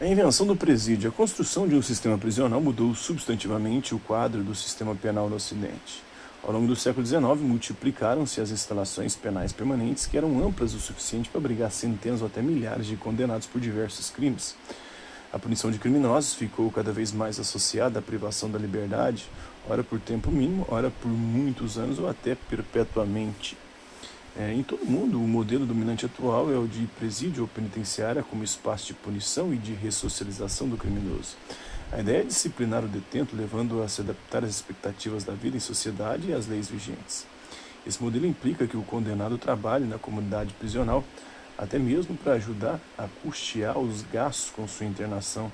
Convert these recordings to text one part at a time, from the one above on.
A invenção do presídio, a construção de um sistema prisional mudou substantivamente o quadro do sistema penal no Ocidente. Ao longo do século XIX, multiplicaram-se as instalações penais permanentes que eram amplas o suficiente para abrigar centenas ou até milhares de condenados por diversos crimes. A punição de criminosos ficou cada vez mais associada à privação da liberdade, ora por tempo mínimo, ora por muitos anos ou até perpetuamente. É, em todo o mundo, o modelo dominante atual é o de presídio ou penitenciária como espaço de punição e de ressocialização do criminoso. A ideia é disciplinar o detento, levando-o a se adaptar às expectativas da vida em sociedade e às leis vigentes. Esse modelo implica que o condenado trabalhe na comunidade prisional, até mesmo para ajudar a custear os gastos com sua internação.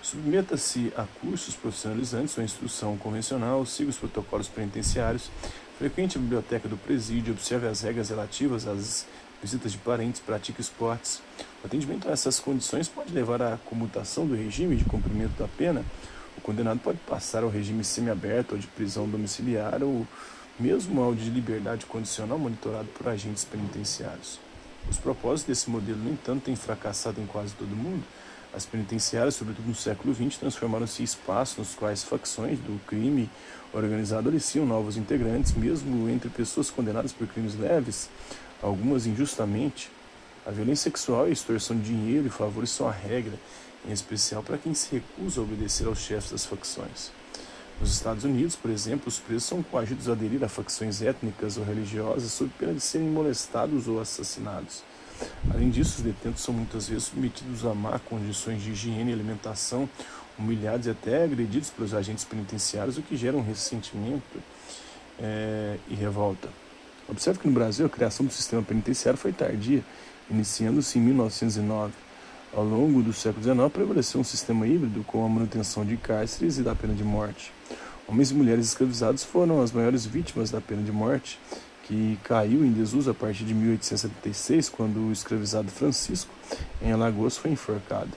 Submeta-se a cursos profissionalizantes ou instrução convencional, siga os protocolos penitenciários, frequente a biblioteca do presídio, observe as regras relativas às visitas de parentes, pratique esportes. O atendimento a essas condições pode levar à comutação do regime de cumprimento da pena. O condenado pode passar ao regime semiaberto ou de prisão domiciliar ou mesmo ao de liberdade condicional monitorado por agentes penitenciários. Os propósitos desse modelo, no entanto, têm fracassado em quase todo o mundo. As penitenciárias, sobretudo no século XX, transformaram-se em espaços nos quais facções do crime organizado aliciam novos integrantes, mesmo entre pessoas condenadas por crimes leves algumas injustamente. A violência sexual e a extorsão de dinheiro e favores são a regra, em especial para quem se recusa a obedecer aos chefes das facções. Nos Estados Unidos, por exemplo, os presos são coagidos a aderir a facções étnicas ou religiosas sob pena de serem molestados ou assassinados. Além disso, os detentos são muitas vezes submetidos a má condições de higiene e alimentação, humilhados e até agredidos pelos agentes penitenciários, o que gera um ressentimento é, e revolta. Observe que no Brasil a criação do sistema penitenciário foi tardia, iniciando-se em 1909. Ao longo do século XIX prevaleceu um sistema híbrido com a manutenção de cárceres e da pena de morte. Homens e mulheres escravizados foram as maiores vítimas da pena de morte, que caiu em desuso a partir de 1876, quando o escravizado Francisco, em Alagoas, foi enforcado.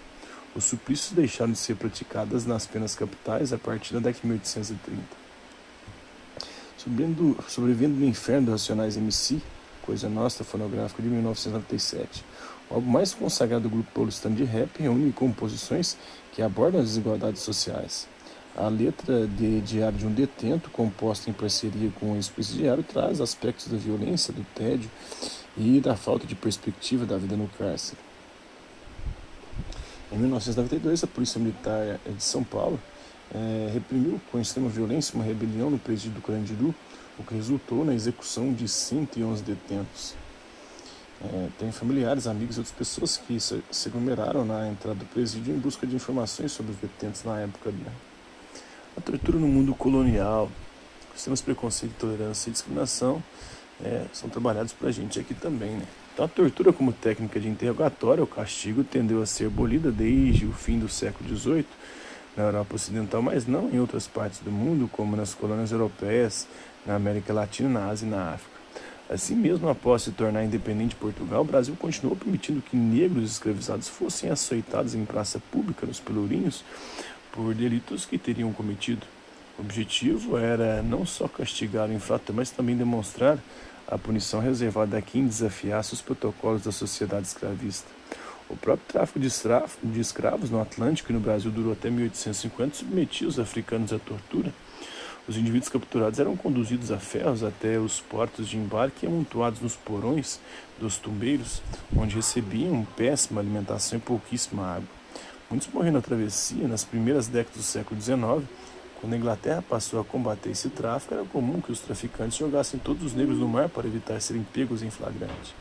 Os suplícios deixaram de ser praticadas nas penas capitais a partir da década de 1830. Sobrevivendo, sobrevivendo no Inferno dos Racionais MC, Coisa Nossa, fonográfico de 1997. O álbum mais consagrado do grupo paulistano de rap reúne composições que abordam as desigualdades sociais. A letra de Diário de um Detento, composta em parceria com o ex-presidiário, traz aspectos da violência, do tédio e da falta de perspectiva da vida no cárcere. Em 1992, a Polícia Militar de São Paulo é, reprimiu com extrema violência uma rebelião no presídio do Carandiru, o que resultou na execução de 111 detentos. É, tem familiares, amigos e outras pessoas que se, aglomeraram na entrada do presídio em busca de informações sobre os detentos na época. A tortura no mundo colonial, os temas preconceito, intolerância e discriminação é, são trabalhados por a gente aqui também. Né? Então, a tortura como técnica de interrogatório, o castigo, tendeu a ser abolida desde o fim do século XVIII na Europa Ocidental, mas não em outras partes do mundo, como nas colônias europeias, na América Latina, na Ásia e na África. Assim mesmo, após se tornar independente de Portugal, o Brasil continuou permitindo que negros escravizados fossem açoitados em praça pública nos Pelourinhos por delitos que teriam cometido. O objetivo era não só castigar o infrator, mas também demonstrar a punição reservada a quem desafiasse os protocolos da sociedade escravista. O próprio tráfico de, escravos no Atlântico e no Brasil durou até 1850 submetia os africanos à tortura. Os indivíduos capturados eram conduzidos a ferros até os portos de embarque e amontoados nos porões dos tumbeiros, onde recebiam péssima alimentação e pouquíssima água. Muitos morreram na travessia nas primeiras décadas do século XIX. Quando a Inglaterra passou a combater esse tráfico, era comum que os traficantes jogassem todos os negros no mar para evitar serem pegos em flagrante.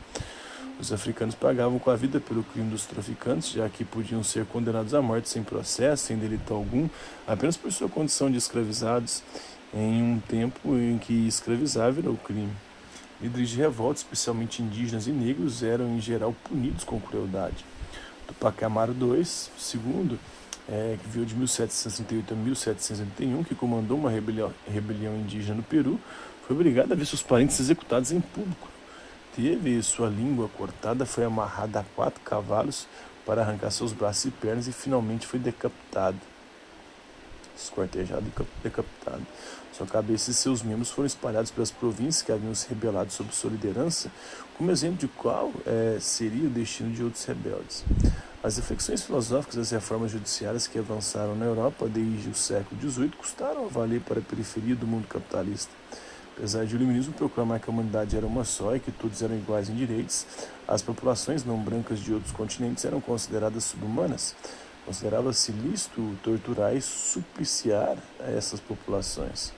Os africanos pagavam com a vida pelo crime dos traficantes, já que podiam ser condenados à morte sem processo, sem delito algum, apenas por sua condição de escravizados, em um tempo em que escravizar o crime. Líderes de revolta, especialmente indígenas e negros, eram em geral punidos com crueldade. Tupac Amaru II, segundo, é, que veio de 1768 a 1781, que comandou uma rebelião, rebelião indígena no Peru, foi obrigado a ver seus parentes executados em público teve sua língua cortada, foi amarrada a quatro cavalos para arrancar seus braços e pernas e finalmente foi decapitado. Esquartejado e decapitado. Sua cabeça e seus membros foram espalhados pelas províncias que haviam se rebelado sob sua liderança, como exemplo de qual é, seria o destino de outros rebeldes. As reflexões filosóficas das reformas judiciárias que avançaram na Europa desde o século XVIII custaram a valer para a periferia do mundo capitalista. Apesar de o iluminismo proclamar que a humanidade era uma só e que todos eram iguais em direitos, as populações não brancas de outros continentes eram consideradas subhumanas. Considerava-se lícito torturar e supliciar essas populações.